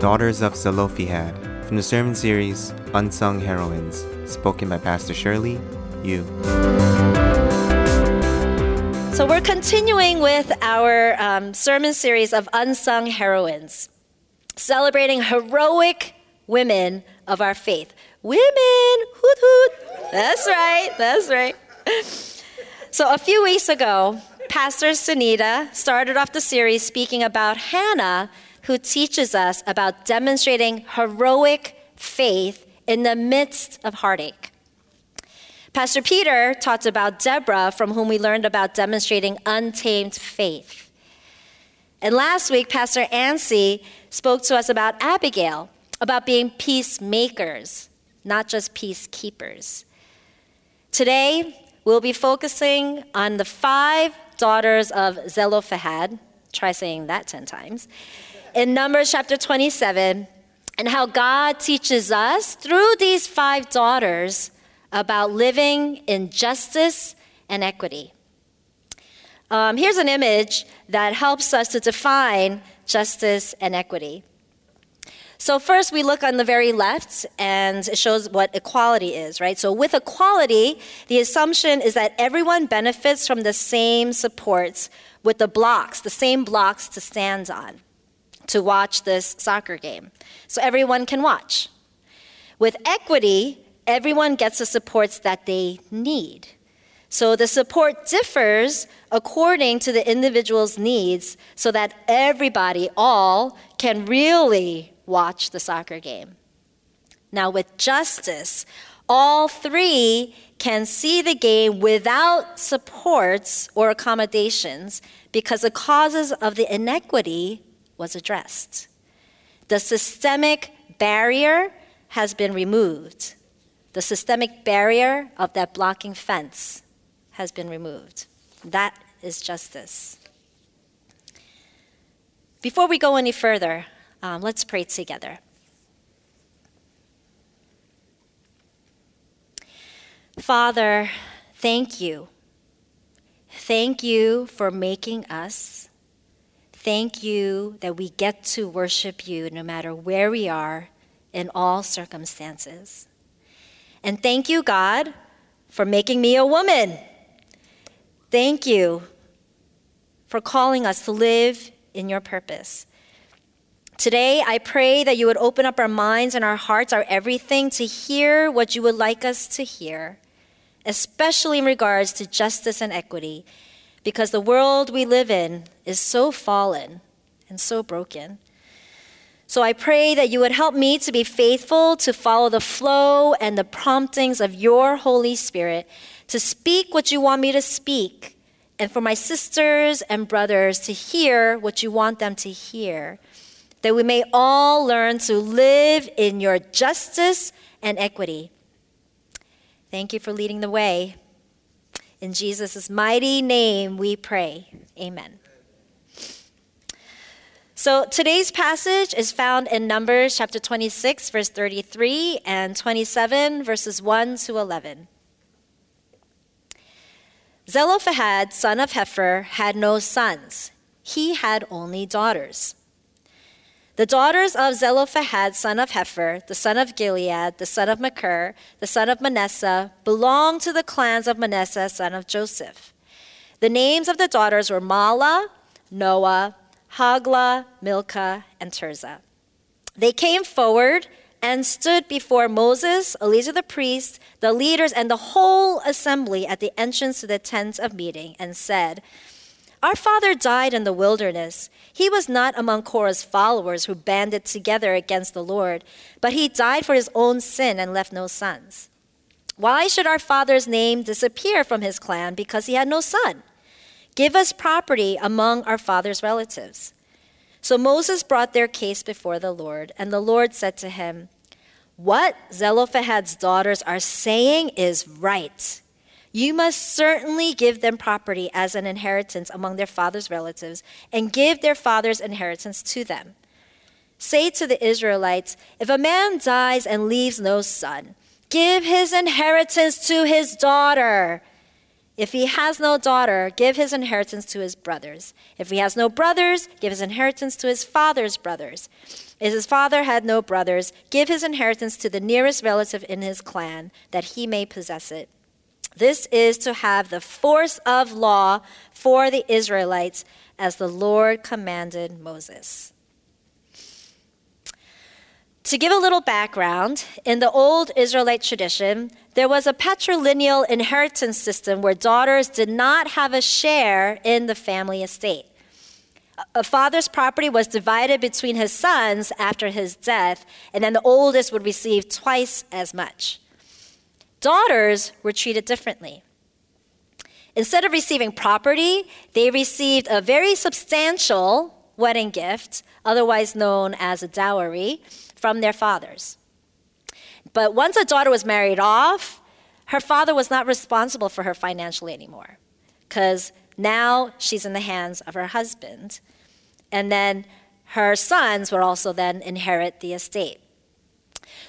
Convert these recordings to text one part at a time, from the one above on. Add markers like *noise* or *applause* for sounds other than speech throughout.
Daughters of Zelophehad from the sermon series Unsung Heroines, spoken by Pastor Shirley You. So, we're continuing with our um, sermon series of Unsung Heroines, celebrating heroic women of our faith. Women, hoot hoot. That's right, that's right. So, a few weeks ago, Pastor Sunita started off the series speaking about Hannah, who teaches us about demonstrating heroic faith in the midst of heartache. Pastor Peter talked about Deborah, from whom we learned about demonstrating untamed faith. And last week, Pastor Ansi spoke to us about Abigail, about being peacemakers, not just peacekeepers. Today, we'll be focusing on the five daughters of Zelophehad. Try saying that 10 times. In Numbers chapter 27, and how God teaches us through these five daughters about living in justice and equity. Um, here's an image that helps us to define justice and equity. So, first, we look on the very left, and it shows what equality is, right? So, with equality, the assumption is that everyone benefits from the same supports with the blocks, the same blocks to stand on to watch this soccer game. So, everyone can watch. With equity, everyone gets the supports that they need. So, the support differs according to the individual's needs so that everybody, all, can really watch the soccer game. Now, with justice, all three can see the game without supports or accommodations because the causes of the inequity was addressed. The systemic barrier has been removed. The systemic barrier of that blocking fence has been removed. That is justice. Before we go any further, um, let's pray together. Father, thank you. Thank you for making us. Thank you that we get to worship you no matter where we are in all circumstances. And thank you, God, for making me a woman. Thank you for calling us to live in your purpose. Today, I pray that you would open up our minds and our hearts, our everything, to hear what you would like us to hear, especially in regards to justice and equity, because the world we live in is so fallen and so broken. So I pray that you would help me to be faithful to follow the flow and the promptings of your Holy Spirit, to speak what you want me to speak, and for my sisters and brothers to hear what you want them to hear that we may all learn to live in your justice and equity. Thank you for leading the way. In Jesus' mighty name we pray. Amen. So today's passage is found in Numbers chapter 26, verse 33, and 27, verses 1 to 11. Zelophehad, son of Hepher, had no sons. He had only daughters. The daughters of Zelophehad, son of Hepher, the son of Gilead, the son of Machir, the son of Manasseh, belonged to the clans of Manasseh, son of Joseph. The names of the daughters were Mahlah, Noah, Hoglah, Milcah, and Tirzah. They came forward and stood before Moses, Eleazar the priest, the leaders, and the whole assembly at the entrance to the tent of meeting, and said, our father died in the wilderness. He was not among Korah's followers who banded together against the Lord, but he died for his own sin and left no sons. Why should our father's name disappear from his clan because he had no son? Give us property among our father's relatives. So Moses brought their case before the Lord, and the Lord said to him, What Zelophehad's daughters are saying is right. You must certainly give them property as an inheritance among their father's relatives and give their father's inheritance to them. Say to the Israelites if a man dies and leaves no son, give his inheritance to his daughter. If he has no daughter, give his inheritance to his brothers. If he has no brothers, give his inheritance to his father's brothers. If his father had no brothers, give his inheritance to the nearest relative in his clan, that he may possess it. This is to have the force of law for the Israelites, as the Lord commanded Moses. To give a little background, in the old Israelite tradition, there was a patrilineal inheritance system where daughters did not have a share in the family estate. A father's property was divided between his sons after his death, and then the oldest would receive twice as much. Daughters were treated differently. Instead of receiving property, they received a very substantial wedding gift, otherwise known as a dowry, from their fathers. But once a daughter was married off, her father was not responsible for her financially anymore because now she's in the hands of her husband. And then her sons would also then inherit the estate.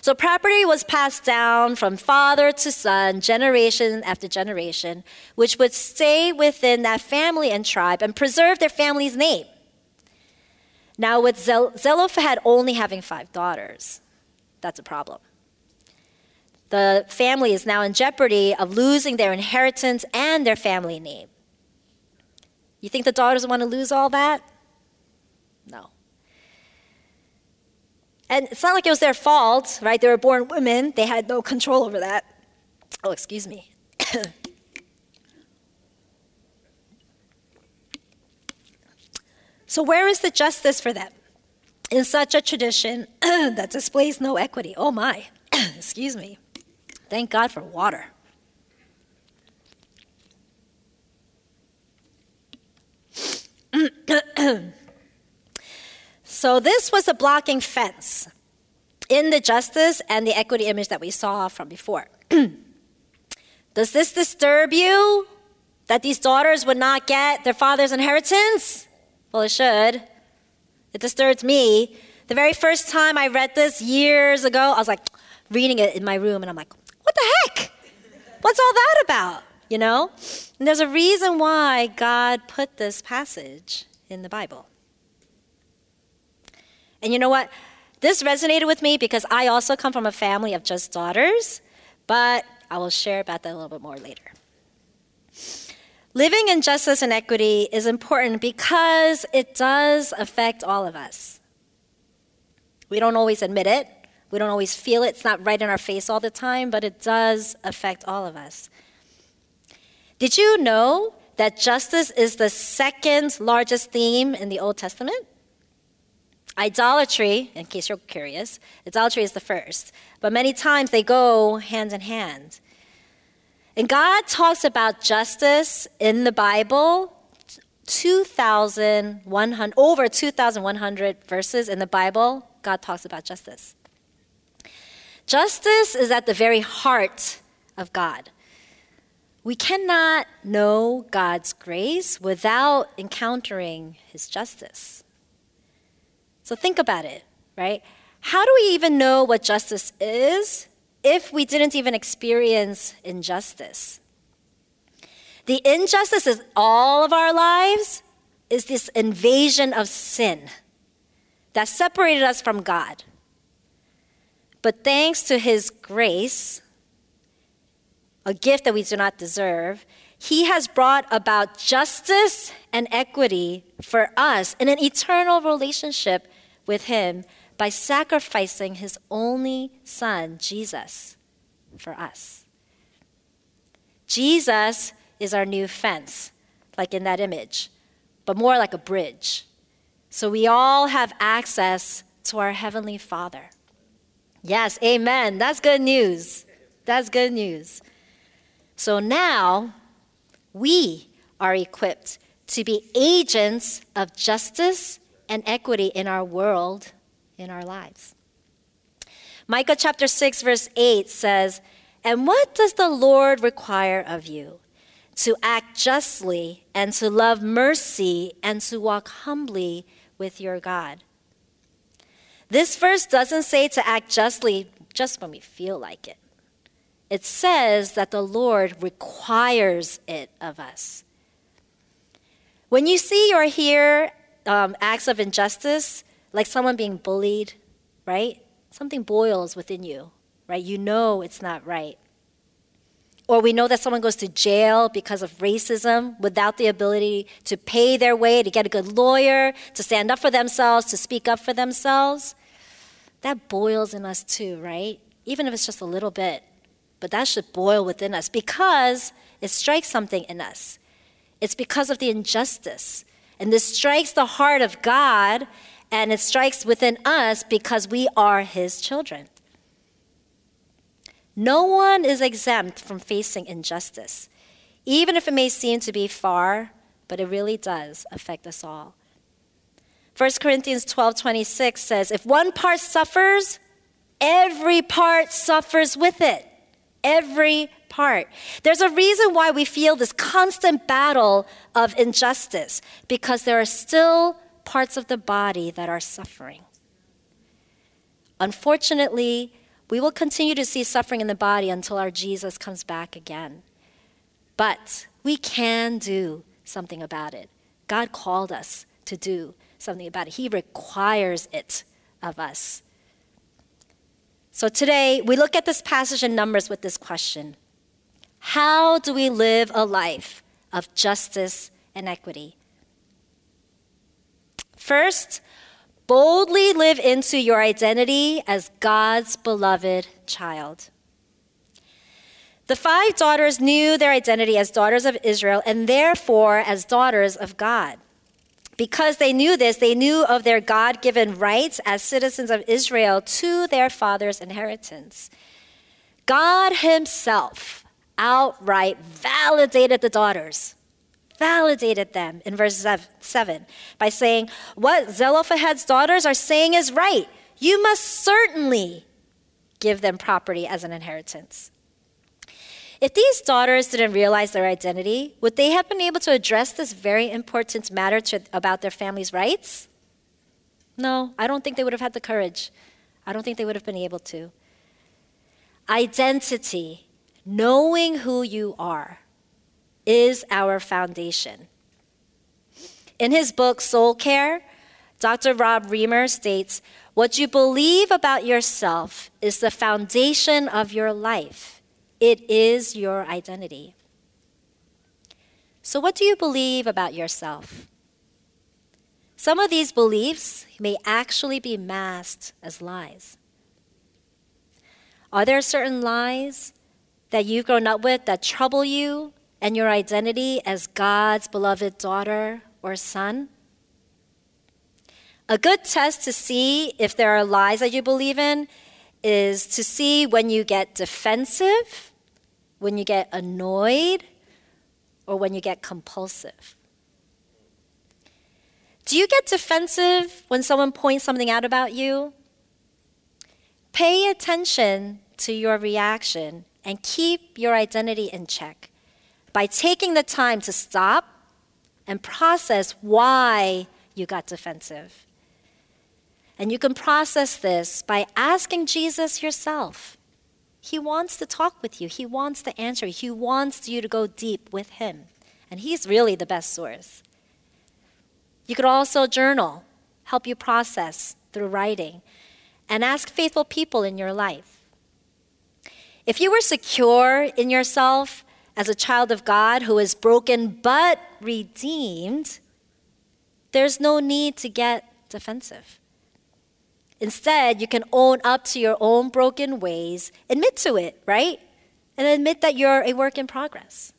So property was passed down from father to son, generation after generation, which would stay within that family and tribe and preserve their family's name. Now, with Zelophehad only having five daughters, that's a problem. The family is now in jeopardy of losing their inheritance and their family name. You think the daughters want to lose all that? No. And it's not like it was their fault, right? They were born women, they had no control over that. Oh, excuse me. *coughs* So, where is the justice for them in such a tradition *coughs* that displays no equity? Oh my, *coughs* excuse me. Thank God for water. So, this was a blocking fence in the justice and the equity image that we saw from before. *clears throat* Does this disturb you that these daughters would not get their father's inheritance? Well, it should. It disturbs me. The very first time I read this years ago, I was like *sniffs* reading it in my room and I'm like, what the heck? What's all that about? You know? And there's a reason why God put this passage in the Bible. And you know what? This resonated with me because I also come from a family of just daughters, but I will share about that a little bit more later. Living in justice and equity is important because it does affect all of us. We don't always admit it, we don't always feel it, it's not right in our face all the time, but it does affect all of us. Did you know that justice is the second largest theme in the Old Testament? Idolatry, in case you're curious, idolatry is the first, but many times they go hand in hand. And God talks about justice in the Bible 2,100, over 2,100 verses in the Bible, God talks about justice. Justice is at the very heart of God. We cannot know God's grace without encountering his justice. So think about it, right? How do we even know what justice is if we didn't even experience injustice. The injustice in all of our lives is this invasion of sin that separated us from God. But thanks to His grace, a gift that we do not deserve, He has brought about justice and equity for us in an eternal relationship with Him by sacrificing his only son, Jesus, for us. Jesus is our new fence, like in that image, but more like a bridge. So we all have access to our Heavenly Father. Yes, amen. That's good news. That's good news. So now we are equipped to be agents of justice and equity in our world in our lives. Micah chapter 6, verse 8 says, And what does the Lord require of you? To act justly and to love mercy and to walk humbly with your God. This verse doesn't say to act justly just when we feel like it. it says that the Lord requires it of us. When you see or hear um, acts of injustice, like someone being bullied, right? Something boils within you, right? You know it's not right. Or we know that someone goes to jail because of racism without the ability to pay their way, to get a good lawyer, to stand up for themselves, to speak up for themselves. That boils in us too, right? Even if it's just a little bit. But that should boil within us because it strikes something in us. It's because of the injustice. And this strikes the heart of God and it strikes within us because we are His children. No one is exempt from facing injustice, even if it may seem to be far, but it really does affect us all. 1 Corinthians 12 26 says, If one part suffers, every part suffers with it. Every part. There's a reason why we feel this constant battle of injustice, because there are still parts of the body that are suffering. Unfortunately, we will continue to see suffering in the body until our Jesus comes back again. But we can do something about it. God called us to do something about it, He requires it of us. So today, we look at this passage in Numbers with this question How do we live a life of justice and equity? First, boldly live into your identity as God's beloved child. The five daughters knew their identity as daughters of Israel and therefore as daughters of God. Because they knew this, they knew of their God given rights as citizens of Israel to their father's inheritance. God Himself outright validated the daughters validated them in verse 7 by saying, What Zelophehad's daughters are saying is right. You must certainly give them property as an inheritance. If these daughters didn't realize their identity, would they have been able to address this very important matter to, about their family's rights? No, I don't think they would have had the courage. I don't think they would have been able to. Identity, knowing who you are, is our foundation. In his book, Soul Care, Dr. Rob Reimer states What you believe about yourself is the foundation of your life, it is your identity. So, what do you believe about yourself? Some of these beliefs may actually be masked as lies. Are there certain lies that you've grown up with that trouble you and your identity as God's beloved daughter or son? A good test to see if there are lies that you believe in is to see when you get defensive, when you get annoyed, or when you get compulsive. Do you get defensive when someone points something out about you? Pay attention to your reaction and keep your identity in check by taking the time to stop and process why you got defensive. And you can process this by asking Jesus yourself. He wants to talk with you, He wants to answer He wants you to go deep with Him. And He's really the best source. You could also journal, help you process through writing, and ask faithful people in your life. If you were secure in yourself, as a child of God who is broken but redeemed, there's no need to get defensive. Instead, you can own up to your own broken ways, admit to it, right? And admit that you're a work in progress.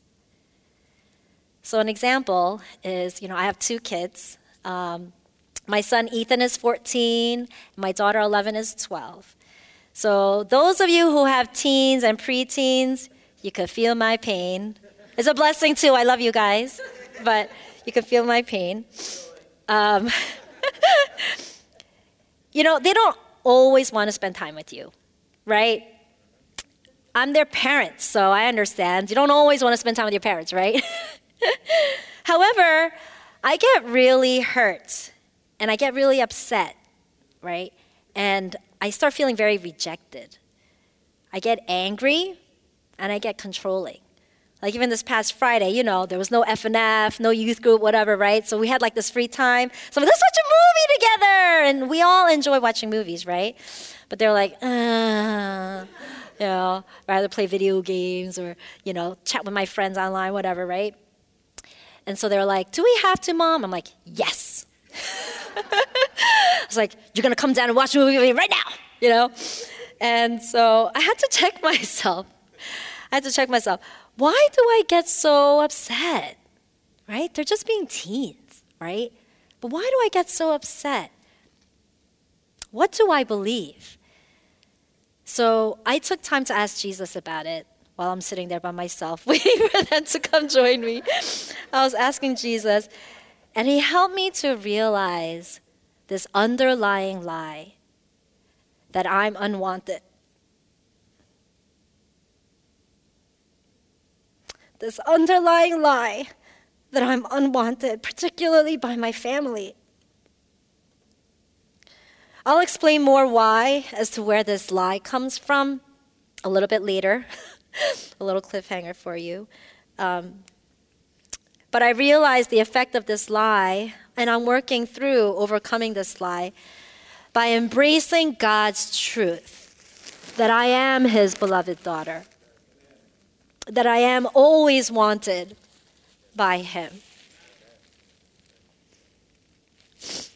So, an example is you know, I have two kids. Um, my son Ethan is 14, my daughter 11 is 12. So, those of you who have teens and preteens, you could feel my pain. It's a blessing too. I love you guys, but you could feel my pain. Um, *laughs* you know, they don't always want to spend time with you, right? I'm their parents, so I understand. You don't always want to spend time with your parents, right? *laughs* However, I get really hurt and I get really upset, right? And I start feeling very rejected. I get angry and I get controlling. Like even this past Friday, you know, there was no FNF, no youth group, whatever, right? So we had like this free time. So let's watch a movie together, and we all enjoy watching movies, right? But they're like, uh, you know, rather play video games or you know, chat with my friends online, whatever, right? And so they're like, "Do we have to, mom?" I'm like, "Yes." *laughs* I was like, "You're gonna come down and watch a movie with me right now," you know. And so I had to check *laughs* myself. I had to check myself why do I get so upset? Right? They're just being teens, right? But why do I get so upset? What do I believe? So I took time to ask Jesus about it while I'm sitting there by myself, *laughs* waiting for them to come join me. I was asking Jesus, and he helped me to realize this underlying lie that I'm unwanted. this underlying lie that I'm unwanted, particularly by my family. I'll explain more why as to where this lie comes from a little bit later. *laughs* a little cliffhanger for you. Um, but I realized the effect of this lie, and I'm working through overcoming this lie by embracing God's truth that I am His beloved daughter that I am always wanted by Him.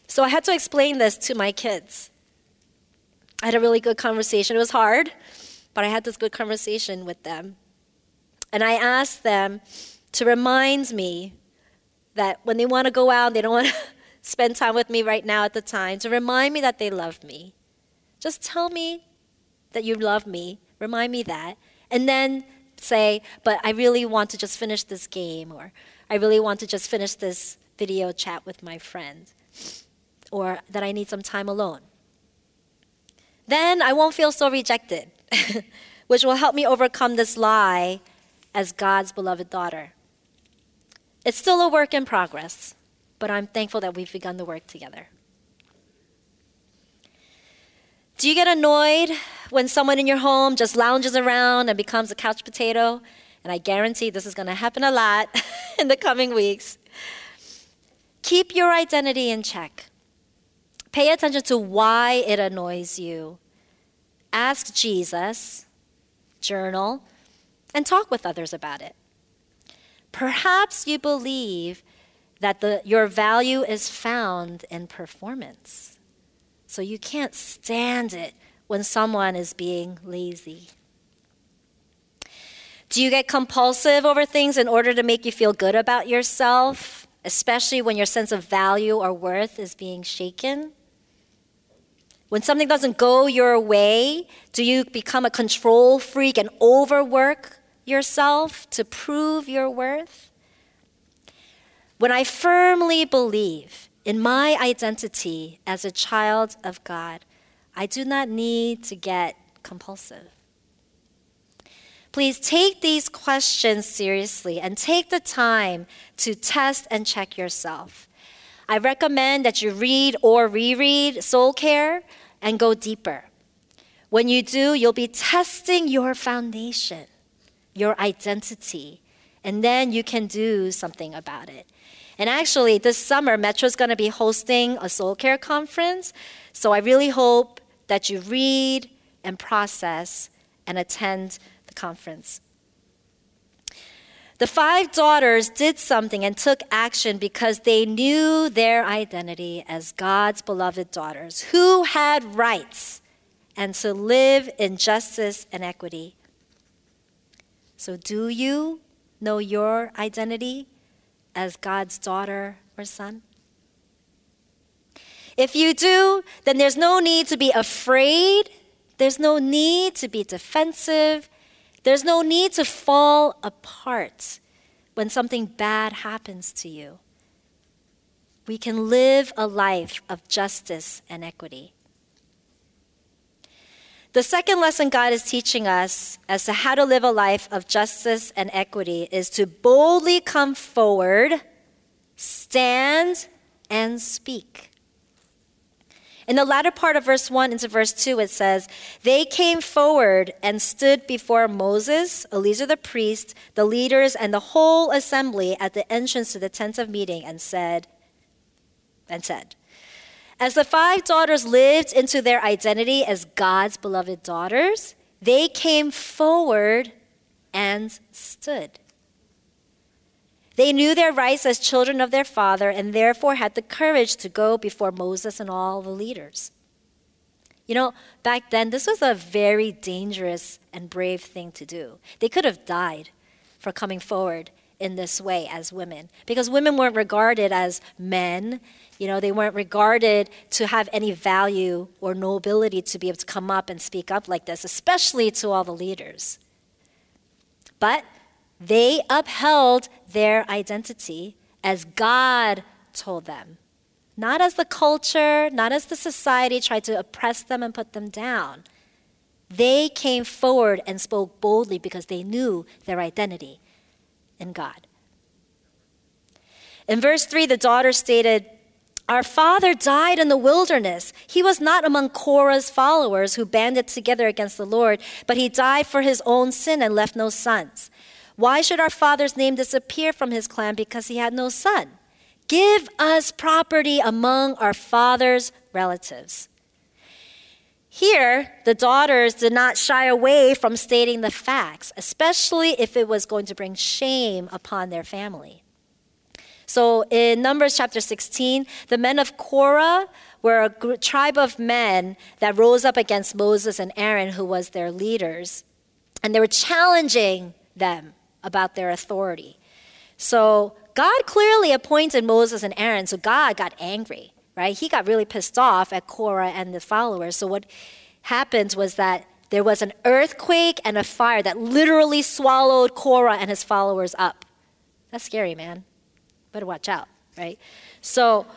So I had to explain this to my kids. I had a really good conversation. It was hard, but I had this good conversation with them. And I asked them to remind me that when they want to go out, they don't want to *laughs* spend time with me right now at the time, to remind me that they love me. Just tell me that you love me. Remind me that. And then say, but I really want to just finish this game, or I really want to just finish this video chat with my friend, or that I need some time alone. Then I won't feel so rejected, *laughs* which will help me overcome this lie as God's beloved daughter. It's still a work in progress, but I'm thankful that we've begun the work together. Do you get annoyed when someone in your home just lounges around and becomes a couch potato? And I guarantee this is going to happen a lot *laughs* in the coming weeks. Keep your identity in check. Pay attention to why it annoys you. Ask Jesus, journal, and talk with others about it. Perhaps you believe that the, your value is found in performance. So you can't stand it when someone is being lazy. Do you get compulsive over things in order to make you feel good about yourself, especially when your sense of value or worth is being shaken? When something doesn't go your way, do you become a control freak and overwork yourself to prove your worth? When I firmly believe in my identity as a child of God, I do not need to get compulsive. Please take these questions seriously and take the time to test and check yourself. I recommend that you read or reread Soul Care and go deeper. When you do, you'll be testing your foundation, your identity, and then you can do something about it. And actually, this summer, Metro is going to be hosting a soul care conference. So I really hope that you read and process and attend the conference. The five daughters did something and took action because they knew their identity as God's beloved daughters who had rights and to live in justice and equity. So, do you know your identity? as God's daughter or son? If you do, then there's no need to be afraid. There's no need to be defensive. There's no need to fall apart when something bad happens to you. We can live a life of justice and equity. The second lesson God is teaching us as to how to live a life of justice and equity is to boldly come forward, stand, and speak. In the latter part of verse 1 into verse 2, it says, They came forward and stood before Moses, Eleazar the priest, the leaders, and the whole assembly at the entrance to the tent of meeting and said, and said, As the five daughters lived into their identity as God's beloved daughters, they came forward and stood. They knew their rights as children of their father and therefore had the courage to go before Moses and all the leaders. You know, back then, this was a very dangerous and brave thing to do. They could have died for coming forward in this way as women because women weren't regarded as men. You know, they weren't regarded to have any value or nobility to be able to come up and speak up like this, especially to all the leaders. But they upheld their identity as God told them, not as the culture, not as the society tried to oppress them and put them down. They came forward and spoke boldly because they knew their identity in God. In verse 3, the daughter stated, Our father died in the wilderness. He was not among Korah's followers who banded together against the Lord, but he died for his own sin and left no sons. Why should our father's name disappear from his clan because he had no son? Give us property among our father's relatives. Here, the daughters did not shy away from stating the facts, especially if it was going to bring shame upon their family. So in Numbers chapter 16, the men of Korah were a tribe of men that rose up against Moses and Aaron, who was their leaders. And they were challenging them about their authority. So God clearly appointed Moses and Aaron, so God got angry, right? He got really pissed off at Korah and the followers. So what happened was that there was an earthquake and a fire that literally swallowed Korah and his followers up. That's scary, man. Better watch out, right? So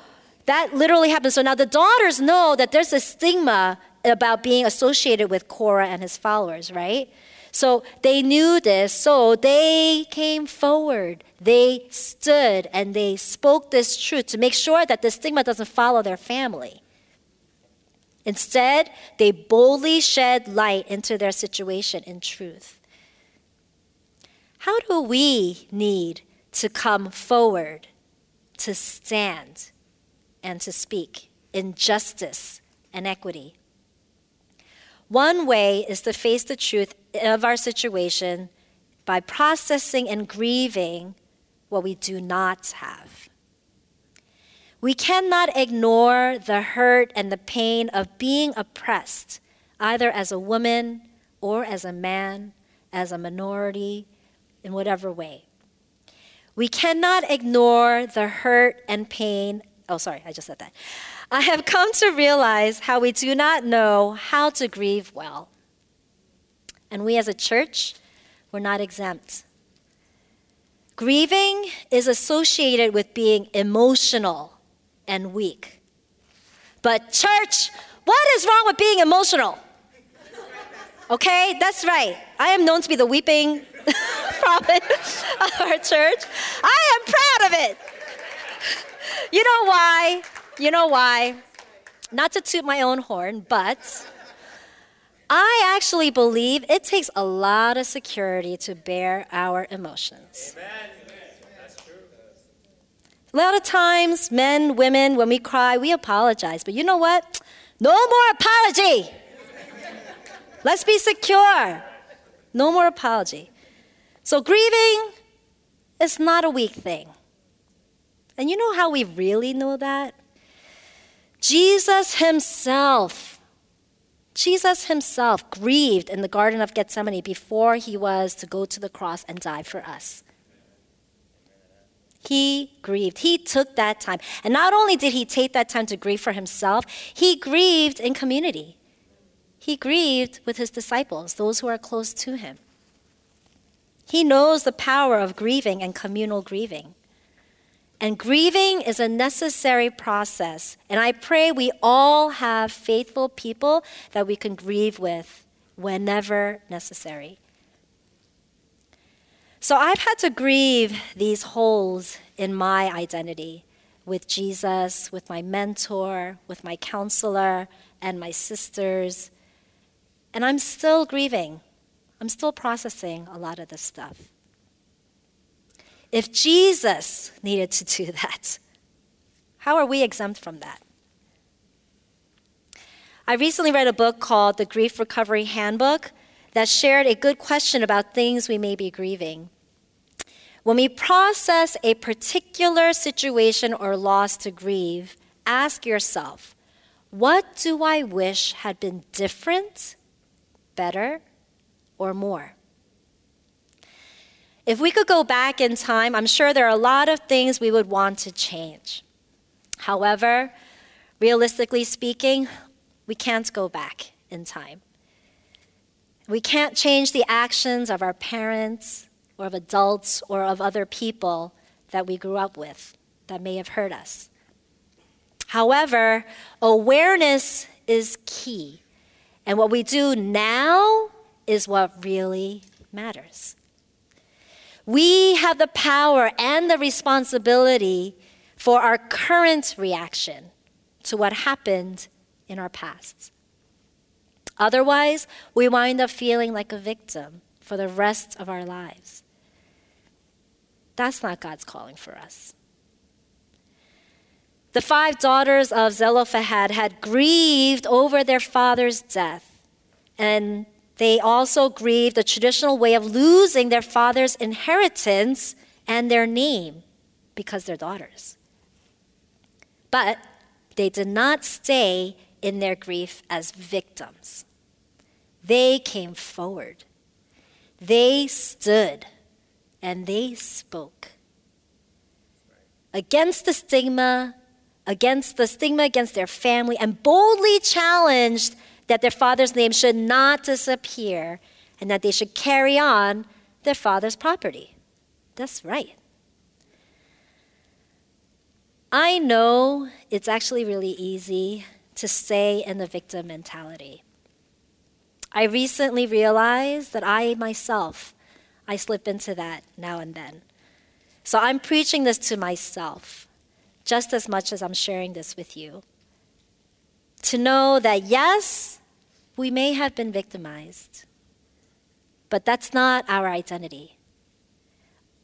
that literally happened. So now the daughters know that there's a stigma about being associated with Korah and his followers, right? So they knew this, so they came forward. They stood and they spoke this truth to make sure that the stigma doesn't follow their family. Instead, they boldly shed light into their situation in truth. How do we need to come forward, to stand, and to speak in justice and equity? One way is to face the truth of our situation by processing and grieving what we do not have. We cannot ignore the hurt and the pain of being oppressed, either as a woman or as a man, as a minority, in whatever way. We cannot ignore the hurt and pain. Oh, sorry, I just said that. I have come to realize how we do not know how to grieve well. And we as a church, we're not exempt. Grieving is associated with being emotional and weak. But, church, what is wrong with being emotional? Okay, that's right. I am known to be the weeping *laughs* prophet of our church. I am proud of it. *laughs* You know why? You know why? Not to toot my own horn, but I actually believe it takes a lot of security to bear our emotions. A lot of times, men, women, when we cry, we apologize. But you know what? No more apology. Let's be secure. No more apology. So, grieving is not a weak thing. And you know how we really know that? Jesus himself, Jesus himself grieved in the Garden of Gethsemane before he was to go to the cross and die for us. He grieved. He took that time. And not only did he take that time to grieve for himself, he grieved in community. He grieved with his disciples, those who are close to him. He knows the power of grieving and communal grieving. And grieving is a necessary process. And I pray we all have faithful people that we can grieve with whenever necessary. So I've had to grieve these holes in my identity with Jesus, with my mentor, with my counselor, and my sisters. And I'm still grieving. I'm still processing a lot of this stuff. If Jesus needed to do that, how are we exempt from that? I recently read a book called The Grief Recovery Handbook that shared a good question about things we may be grieving. When we process a particular situation or loss to grieve, ask yourself, what do I wish had been different, better, or more? If we could go back in time, I'm sure there are a lot of things we would want to change. However, realistically speaking, we can't go back in time. We can't change the actions of our parents or of adults or of other people that we grew up with that may have hurt us. However, awareness is key. And what we do now is what really matters. We have the power and the responsibility for our current reaction to what happened in our past. Otherwise, we wind up feeling like a victim for the rest of our lives. That's not God's calling for us. The five daughters of Zelophehad had grieved over their father's death, and they also grieved the traditional way of losing their father's inheritance and their name because they're daughters. But they did not stay in their grief as victims. They came forward. They stood and they spoke against the stigma, against the stigma against their family, and boldly challenged that their father's name should not disappear and that they should carry on their father's property. That's right. I know it's actually really easy to stay in the victim mentality. I recently realized that I myself, I slip into that now and then. So I'm preaching this to myself just as much as I'm sharing this with you. To know that yes, we may have been victimized, but that's not our identity.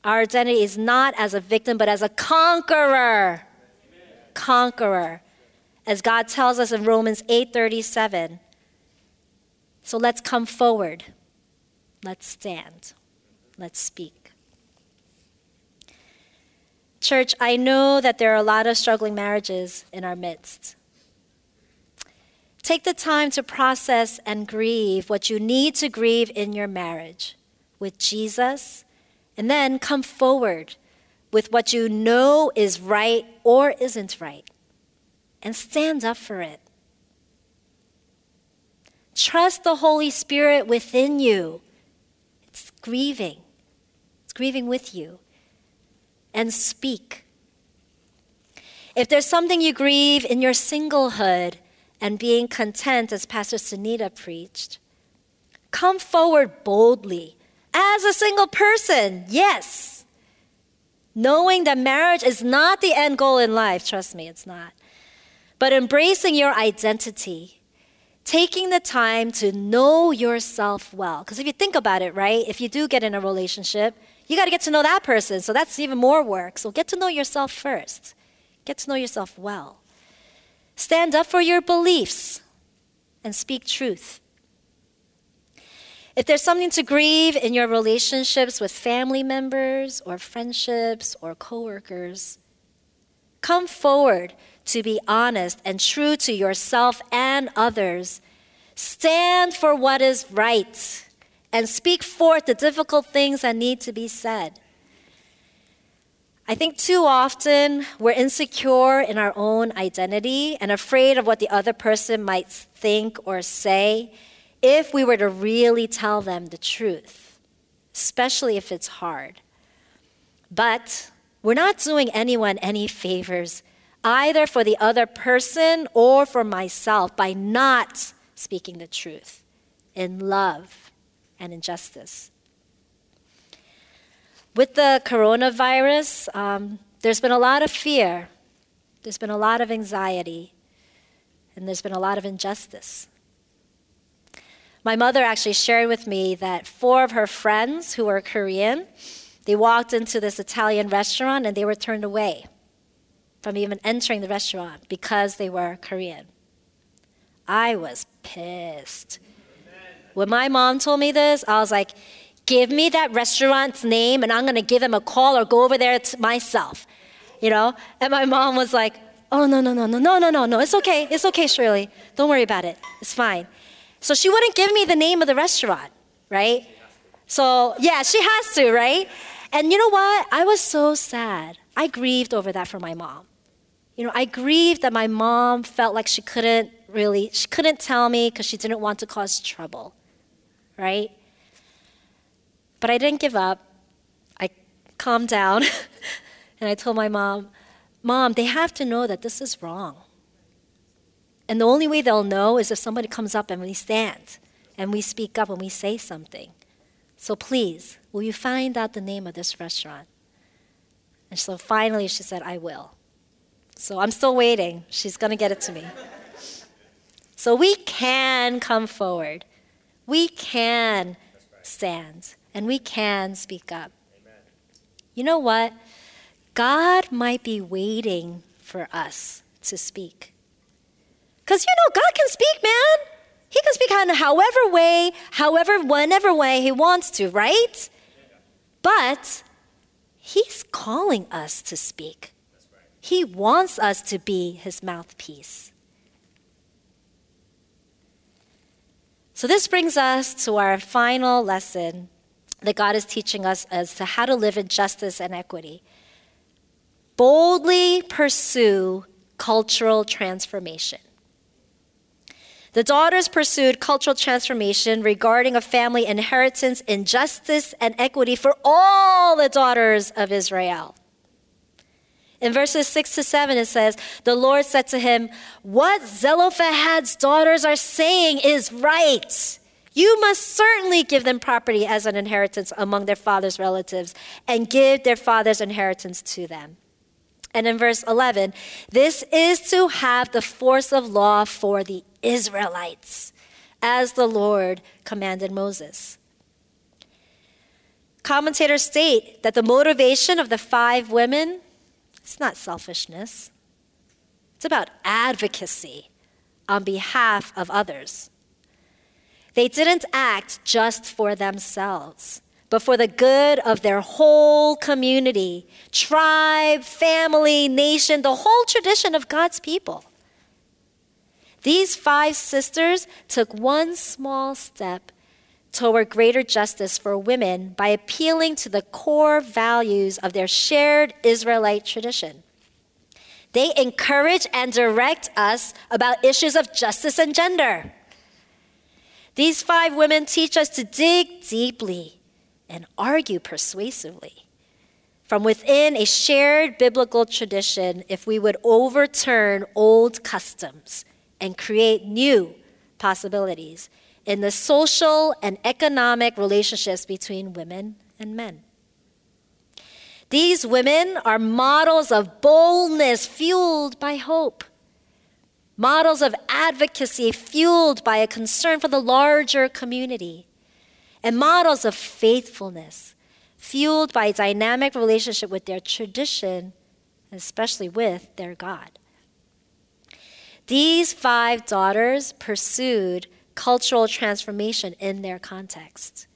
Our identity is not as a victim, but as a conqueror. Amen. Conqueror. As God tells us in Romans 8:37, so let's come forward. Let's stand. Let's speak. Church, I know that there are a lot of struggling marriages in our midst. Take the time to process and grieve what you need to grieve in your marriage with Jesus, and then come forward with what you know is right or isn't right, and stand up for it. Trust the Holy Spirit within you. It's grieving, it's grieving with you. And speak. If there's something you grieve in your singlehood and being content, as Pastor Sunita preached, come forward boldly as a single person, yes. Knowing that marriage is not the end goal in life, trust me, it's not. But embracing your identity taking the time to know yourself well. Because if you think about it, right, if you do get in a relationship, you got to get to know that person. So that's even more work. So get to know yourself first. Get to know yourself well. Stand up for your beliefs and speak truth. If there's something to grieve in your relationships with family members or friendships or coworkers, come forward to be honest and true to yourself and others. Stand for what is right and speak forth the difficult things that need to be said. I think too often we're insecure in our own identity and afraid of what the other person might think or say if we were to really tell them the truth, especially if it's hard. But we're not doing anyone any favors either for the other person or for myself by not speaking the truth in love and in justice. With the coronavirus, um, there's been a lot of fear There's been a lot of anxiety, and there's been a lot of injustice. My mother actually shared with me that four of her friends who were Korean, they walked into this Italian restaurant and they were turned away from even entering the restaurant because they were Korean. I was pissed. When my mom told me this, I was like, give me that restaurant's name and I'm going to give them a call or go over there myself you know? And my mom was like, oh, no, no, no, no, no, no, no, no. It's okay. It's okay, Shirley. Don't worry about it. It's fine. So she wouldn't give me the name of the restaurant, right? So, yeah, she has to, right? And you know what? I was so sad. I grieved over that for my mom. You know, I grieved that my mom felt like she couldn't really, she couldn't tell me because she didn't want to cause trouble, right? But I didn't give up. I calmed down. *laughs* And I told my mom, Mom, they have to know that this is wrong. And the only way they'll know is if somebody comes up and we stand and we speak up and we say something. So please, will you find out the name of this restaurant? And so finally she said, I will. So I'm still waiting. She's going to get it to me. So we can come forward. We can stand and we can speak up. Amen. You know what? God might be waiting for us to speak. Because you know, God can speak, man. He can speak in however way, however, whenever way He wants to, right? But He's calling us to speak. He wants us to be His mouthpiece. So, this brings us to our final lesson that God is teaching us as to how to live in justice and equity boldly pursue cultural transformation. The daughters pursued cultural transformation regarding a family inheritance in justice and equity for all the daughters of Israel. In verses 6 to 7, it says, The Lord said to him, What Zelophehad's daughters are saying is right. You must certainly give them property as an inheritance among their father's relatives and give their father's inheritance to them. And in verse 11, this is to have the force of law for the Israelites, as the Lord commanded Moses. Commentators state that the motivation of the five women it's not selfishness. It's about advocacy on behalf of others. They didn't act just for themselves but for the good of their whole community, tribe, family, nation, the whole tradition of God's people. These five sisters took one small step toward greater justice for women by appealing to the core values of their shared Israelite tradition. They encourage and direct us about issues of justice and gender. These five women teach us to dig deeply and argue persuasively. From within a shared biblical tradition, if we would overturn old customs and create new possibilities in the social and economic relationships between women and men. These women are models of boldness fueled by hope, models of advocacy fueled by a concern for the larger community, and models of faithfulness, fueled by a dynamic relationship with their tradition, especially with their God. These five daughters pursued cultural transformation in their context.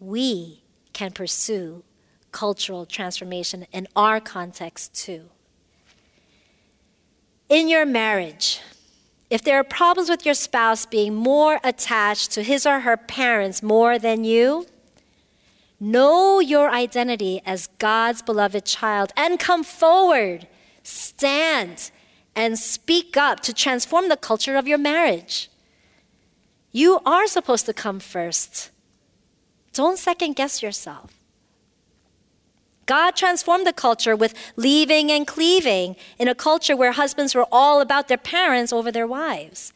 We can pursue cultural transformation in our context too. In your marriage, if there are problems with your spouse being more attached to his or her parents more than you, know your identity as God's beloved child and come forward, stand, and speak up to transform the culture of your marriage. You are supposed to come first. Don't second guess yourself. God transformed the culture with leaving and cleaving in a culture where husbands were all about their parents over their wives.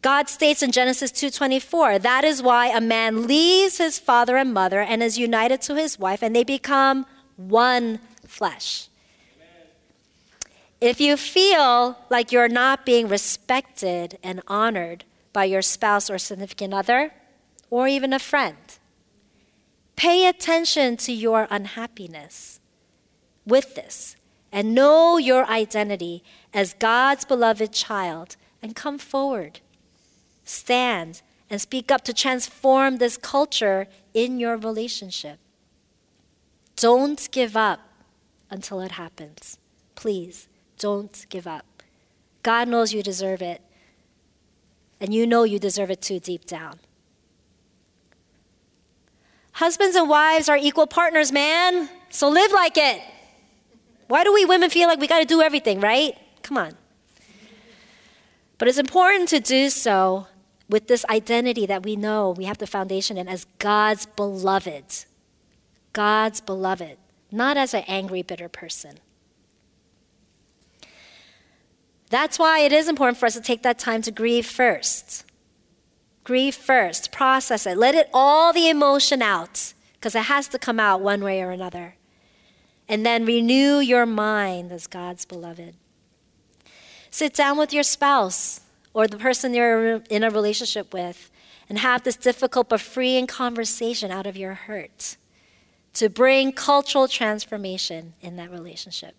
God states in Genesis 2:24, that is why a man leaves his father and mother and is united to his wife and they become one flesh. If you feel like you're not being respected and honored by your spouse or significant other, or even a friend, pay attention to your unhappiness with this and know your identity as God's beloved child and come forward. Stand and speak up to transform this culture in your relationship. Don't give up until it happens. Please, don't give up. God knows you deserve it, and you know you deserve it too deep down. Husbands and wives are equal partners, man. So live like it. Why do we women feel like we got to do everything, right? Come on. But it's important to do so with this identity that we know we have the foundation in as God's beloved. God's beloved, not as an angry, bitter person. That's why it is important for us to take that time to grieve first. Grieve first, process it, let it all the emotion out, because it has to come out one way or another. And then renew your mind as God's beloved. Sit down with your spouse or the person you're in a relationship with and have this difficult but freeing conversation out of your hurt to bring cultural transformation in that relationship.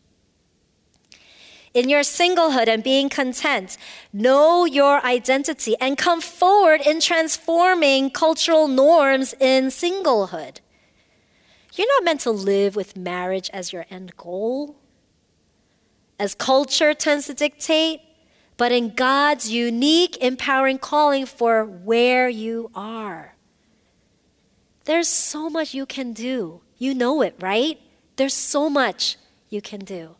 In your singlehood and being content, know your identity and come forward in transforming cultural norms in singlehood. You're not meant to live with marriage as your end goal. As culture tends to dictate, but in God's unique, empowering calling for where you are. There's so much you can do. You know it, right? There's so much you can do.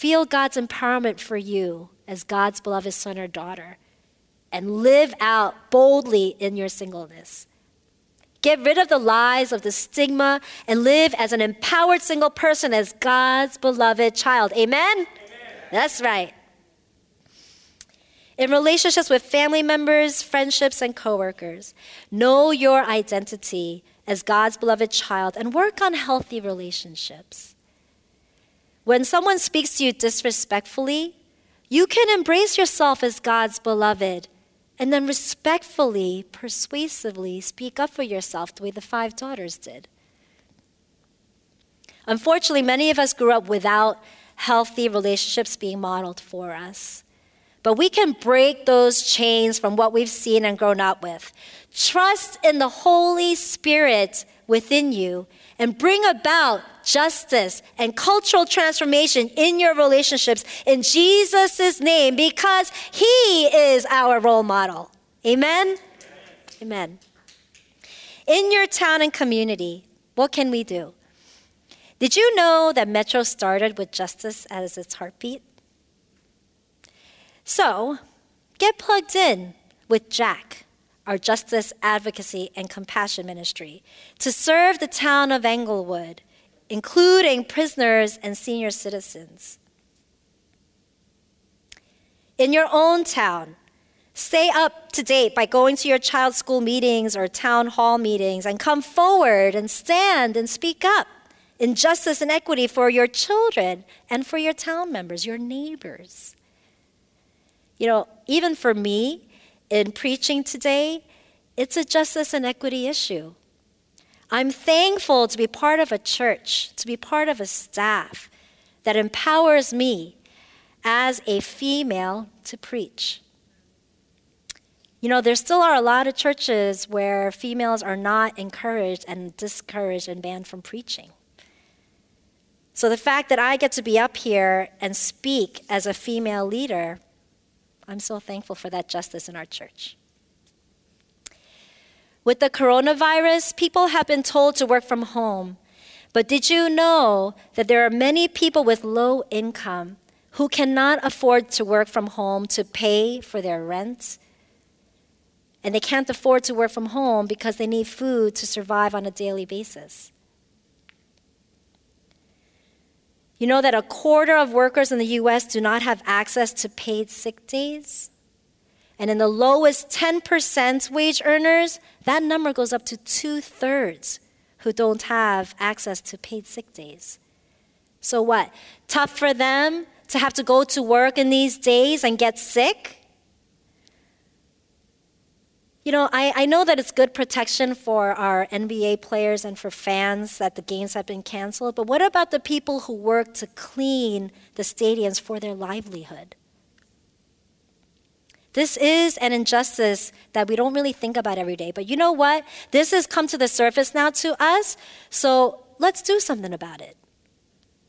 Feel God's empowerment for you as God's beloved son or daughter and live out boldly in your singleness. Get rid of the lies of the stigma and live as an empowered single person as God's beloved child. Amen? Amen. That's right in relationships with family members, friendships, and coworkers. Know your identity as God's beloved child and work on healthy relationships. When someone speaks to you disrespectfully, you can embrace yourself as God's beloved and then respectfully, persuasively speak up for yourself the way the five daughters did. Unfortunately, many of us grew up without healthy relationships being modeled for us. But we can break those chains from what we've seen and grown up with. Trust in the Holy Spirit within you and bring about justice and cultural transformation in your relationships in Jesus' name because He is our role model. Amen? Amen? Amen. In your town and community, what can we do? Did you know that Metro started with justice as its heartbeat? So, get plugged in with Jack, our Justice Advocacy and Compassion Ministry, to serve the town of Englewood, including prisoners and senior citizens. In your own town, stay up to date by going to your child's school meetings or town hall meetings and come forward and stand and speak up in justice and equity for your children and for your town members, your neighbors. You know, even for me in preaching today, it's a justice and equity issue. I'm thankful to be part of a church, to be part of a staff that empowers me as a female to preach. You know, there still are a lot of churches where females are not encouraged and discouraged and banned from preaching. So the fact that I get to be up here and speak as a female leader I'm so thankful for that justice in our church. With the coronavirus, people have been told to work from home. But did you know that there are many people with low income who cannot afford to work from home to pay for their rent? And they can't afford to work from home because they need food to survive on a daily basis. You know that a quarter of workers in the US do not have access to paid sick days? And in the lowest 10% wage earners, that number goes up to two thirds who don't have access to paid sick days. So what? Tough for them to have to go to work in these days and get sick? You know, I, I know that it's good protection for our NBA players and for fans that the games have been canceled, but what about the people who work to clean the stadiums for their livelihood? This is an injustice that we don't really think about every day. But you know what? This has come to the surface now to us, so let's do something about it.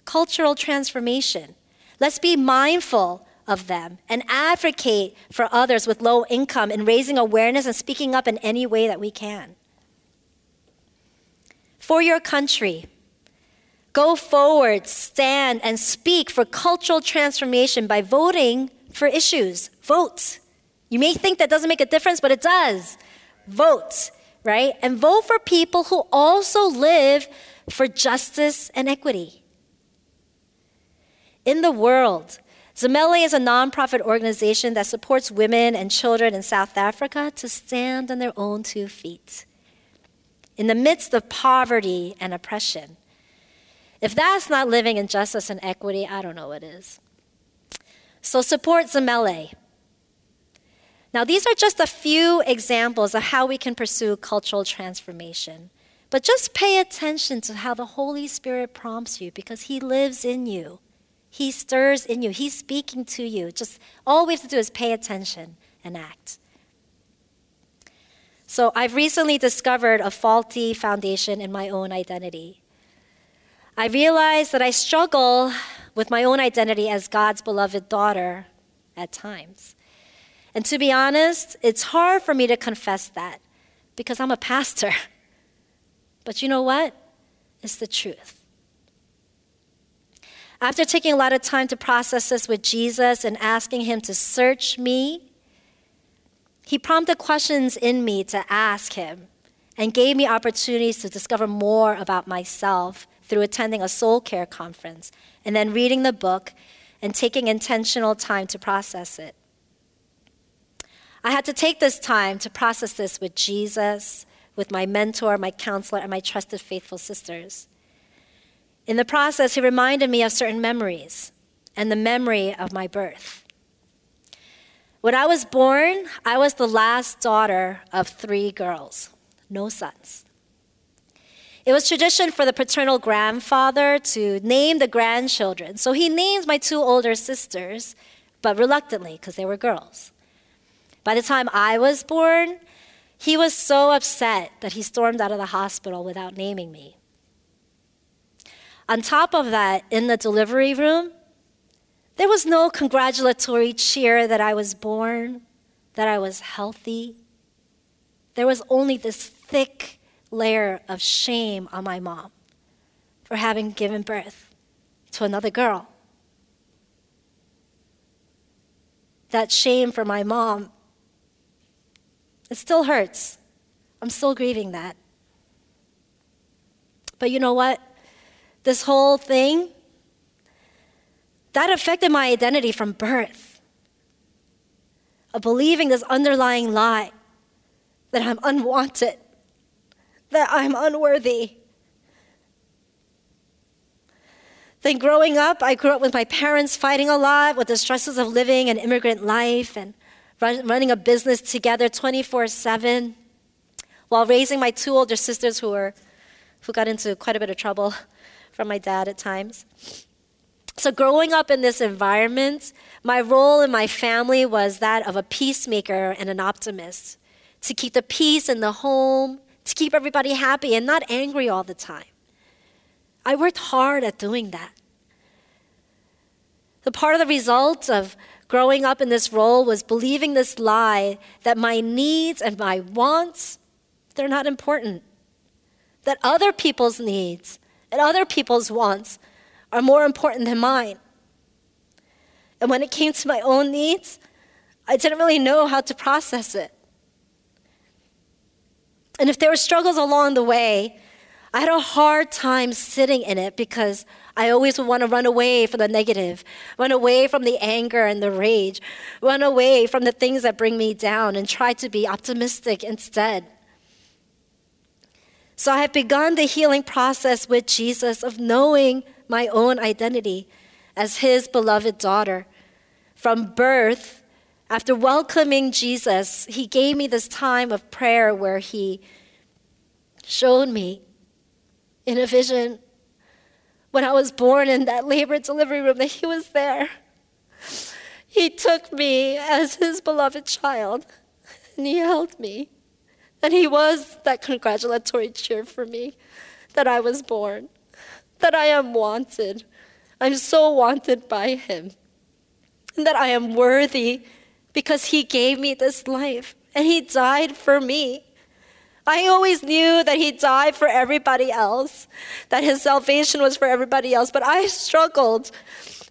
Cultural transformation. Let's be mindful of them and advocate for others with low income in raising awareness and speaking up in any way that we can. For your country, go forward, stand, and speak for cultural transformation by voting for issues. Vote. You may think that doesn't make a difference, but it does. Vote, right? And vote for people who also live for justice and equity. In the world, Zimele is a nonprofit organization that supports women and children in South Africa to stand on their own two feet. In the midst of poverty and oppression. If that's not living in justice and equity, I don't know what is. So support Zimele. Now, these are just a few examples of how we can pursue cultural transformation. But just pay attention to how the Holy Spirit prompts you because He lives in you. He stirs in you. He's speaking to you. Just all we have to do is pay attention and act. So, I've recently discovered a faulty foundation in my own identity. I realized that I struggle with my own identity as God's beloved daughter at times. And to be honest, it's hard for me to confess that because I'm a pastor. *laughs* But you know what? It's the truth. After taking a lot of time to process this with Jesus and asking Him to search me, He prompted questions in me to ask Him and gave me opportunities to discover more about myself through attending a soul care conference and then reading the book and taking intentional time to process it. I had to take this time to process this with Jesus, with my mentor, my counselor, and my trusted faithful sisters. In the process, he reminded me of certain memories and the memory of my birth. When I was born, I was the last daughter of three girls, no sons. It was tradition for the paternal grandfather to name the grandchildren, so he named my two older sisters, but reluctantly because they were girls. By the time I was born, he was so upset that he stormed out of the hospital without naming me. On top of that, in the delivery room, there was no congratulatory cheer that I was born, that I was healthy. There was only this thick layer of shame on my mom for having given birth to another girl. That shame for my mom it still hurts. I'm still grieving that. But you know what? This whole thing, that affected my identity from birth. Of believing this underlying lie that I'm unwanted, that I'm unworthy. Then growing up, I grew up with my parents fighting a lot with the stresses of living an immigrant life and run, running a business together 24 7 while raising my two older sisters who, were, who got into quite a bit of trouble from my dad at times. So, growing up in this environment, my role in my family was that of a peacemaker and an optimist to keep the peace in the home, to keep everybody happy and not angry all the time. I worked hard at doing that. The part of the result of growing up in this role was believing this lie that my needs and my wants, they're not important. That other people's needs and other people's wants are more important than mine. And when it came to my own needs, I didn't really know how to process it. And if there were struggles along the way, I had a hard time sitting in it because I always would want to run away from the negative, run away from the anger and the rage, run away from the things that bring me down and try to be optimistic instead. So I have begun the healing process with Jesus of knowing my own identity as his beloved daughter. From birth, after welcoming Jesus, he gave me this time of prayer where he showed me in a vision when I was born in that labor delivery room that he was there. He took me as his beloved child and he held me. And he was that congratulatory cheer for me that I was born, that I am wanted. I'm so wanted by him, and that I am worthy because he gave me this life and he died for me. I always knew that he died for everybody else, that his salvation was for everybody else, but I struggled.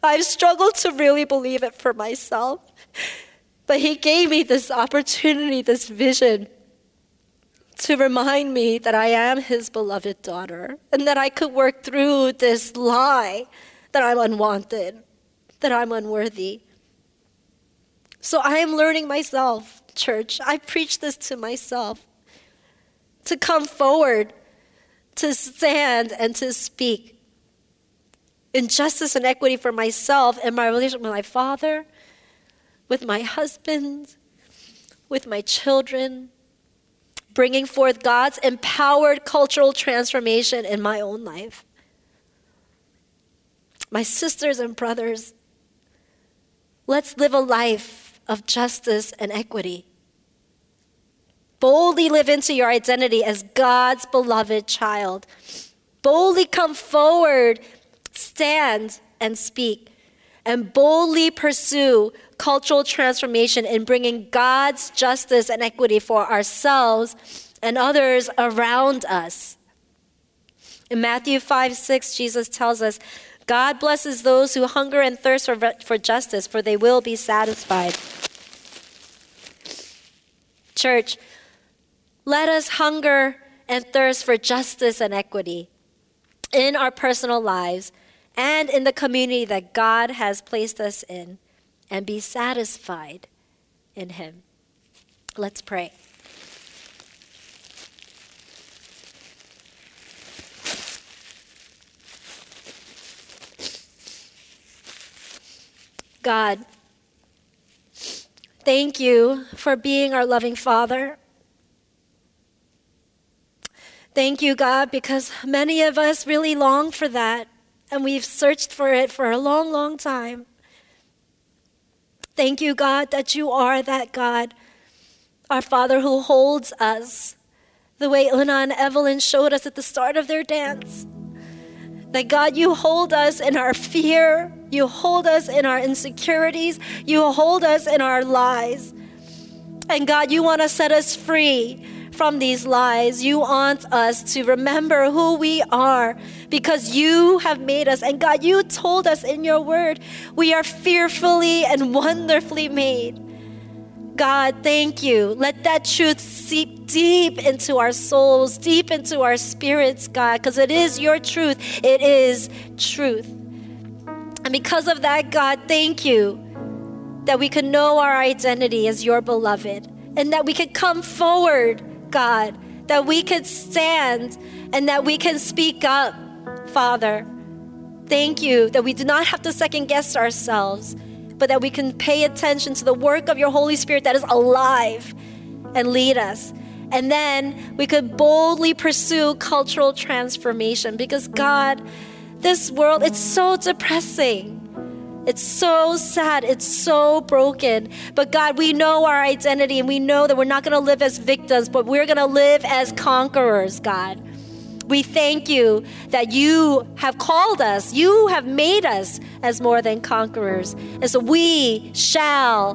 I've struggled to really believe it for myself. But he gave me this opportunity, this vision to remind me that I am his beloved daughter and that I could work through this lie that I'm unwanted, that I'm unworthy. So I am learning myself, church. I preach this to myself to come forward, to stand, and to speak in justice and equity for myself and my relationship with my father, with my husband, with my children, bringing forth God's empowered cultural transformation in my own life. My sisters and brothers, let's live a life of justice and equity. Boldly live into your identity as God's beloved child. Boldly come forward, stand, and speak. And boldly pursue cultural transformation in bringing God's justice and equity for ourselves and others around us. In Matthew 5 6, Jesus tells us, God blesses those who hunger and thirst for, for justice, for they will be satisfied. Church, let us hunger and thirst for justice and equity in our personal lives and in the community that God has placed us in and be satisfied in Him. Let's pray. God, thank you for being our loving Father. Thank you, God, because many of us really long for that, and we've searched for it for a long, long time. Thank you, God, that you are that God, our Father who holds us the way Una and Evelyn showed us at the start of their dance. That God, you hold us in our fear, you hold us in our insecurities, you hold us in our lies. And God, you want to set us free from these lies. You want us to remember who we are because you have made us. And God, you told us in your word, we are fearfully and wonderfully made. God, thank you. Let that truth seep deep into our souls, deep into our spirits, God, because it is your truth. It is truth. And because of that, God, thank you that we can know our identity as your beloved and that we could come forward God, that we could stand and that we can speak up, Father. Thank you that we do not have to second guess ourselves, but that we can pay attention to the work of your Holy Spirit that is alive and lead us. And then we could boldly pursue cultural transformation because, God, this world, it's so depressing. It's so sad. It's so broken. But God, we know our identity and we know that we're not going to live as victims, but we're going to live as conquerors, God. We thank you that you have called us, you have made us as more than conquerors. And so we shall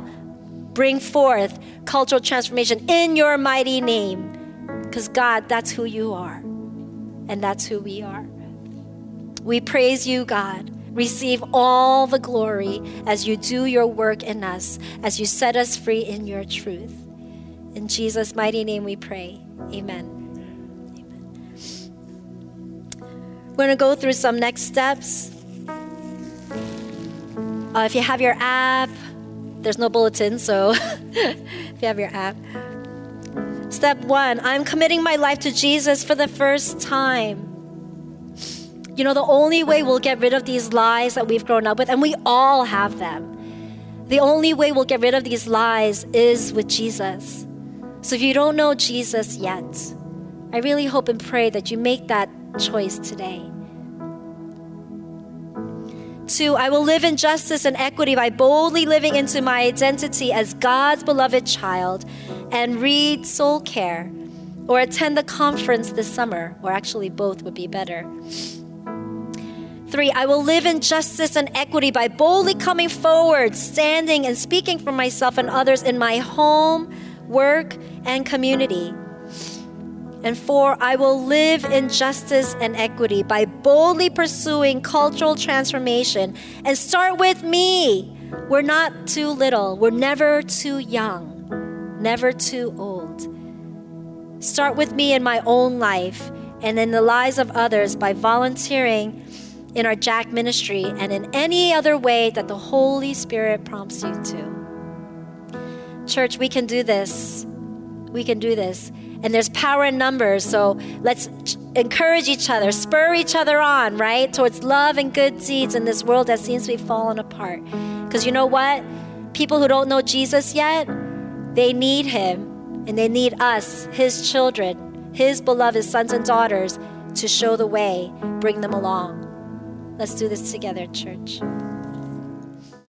bring forth cultural transformation in your mighty name. Because, God, that's who you are, and that's who we are. We praise you, God. Receive all the glory as you do your work in us, as you set us free in your truth. In Jesus' mighty name we pray. Amen. We're going to go through some next steps. Uh, if you have your app, there's no bulletin, so *laughs* if you have your app. Step one I'm committing my life to Jesus for the first time. You know, the only way we'll get rid of these lies that we've grown up with, and we all have them, the only way we'll get rid of these lies is with Jesus. So if you don't know Jesus yet, I really hope and pray that you make that choice today. Two, I will live in justice and equity by boldly living into my identity as God's beloved child and read soul care or attend the conference this summer, or actually, both would be better. Three, I will live in justice and equity by boldly coming forward, standing and speaking for myself and others in my home, work, and community. And four, I will live in justice and equity by boldly pursuing cultural transformation and start with me. We're not too little, we're never too young, never too old. Start with me in my own life and in the lives of others by volunteering in our Jack ministry and in any other way that the Holy Spirit prompts you to. Church, we can do this. We can do this. And there's power in numbers, so let's encourage each other, spur each other on, right? Towards love and good deeds in this world that seems to be falling apart. Because you know what? People who don't know Jesus yet, they need him and they need us, his children, his beloved sons and daughters, to show the way, bring them along. Let's do this together, church.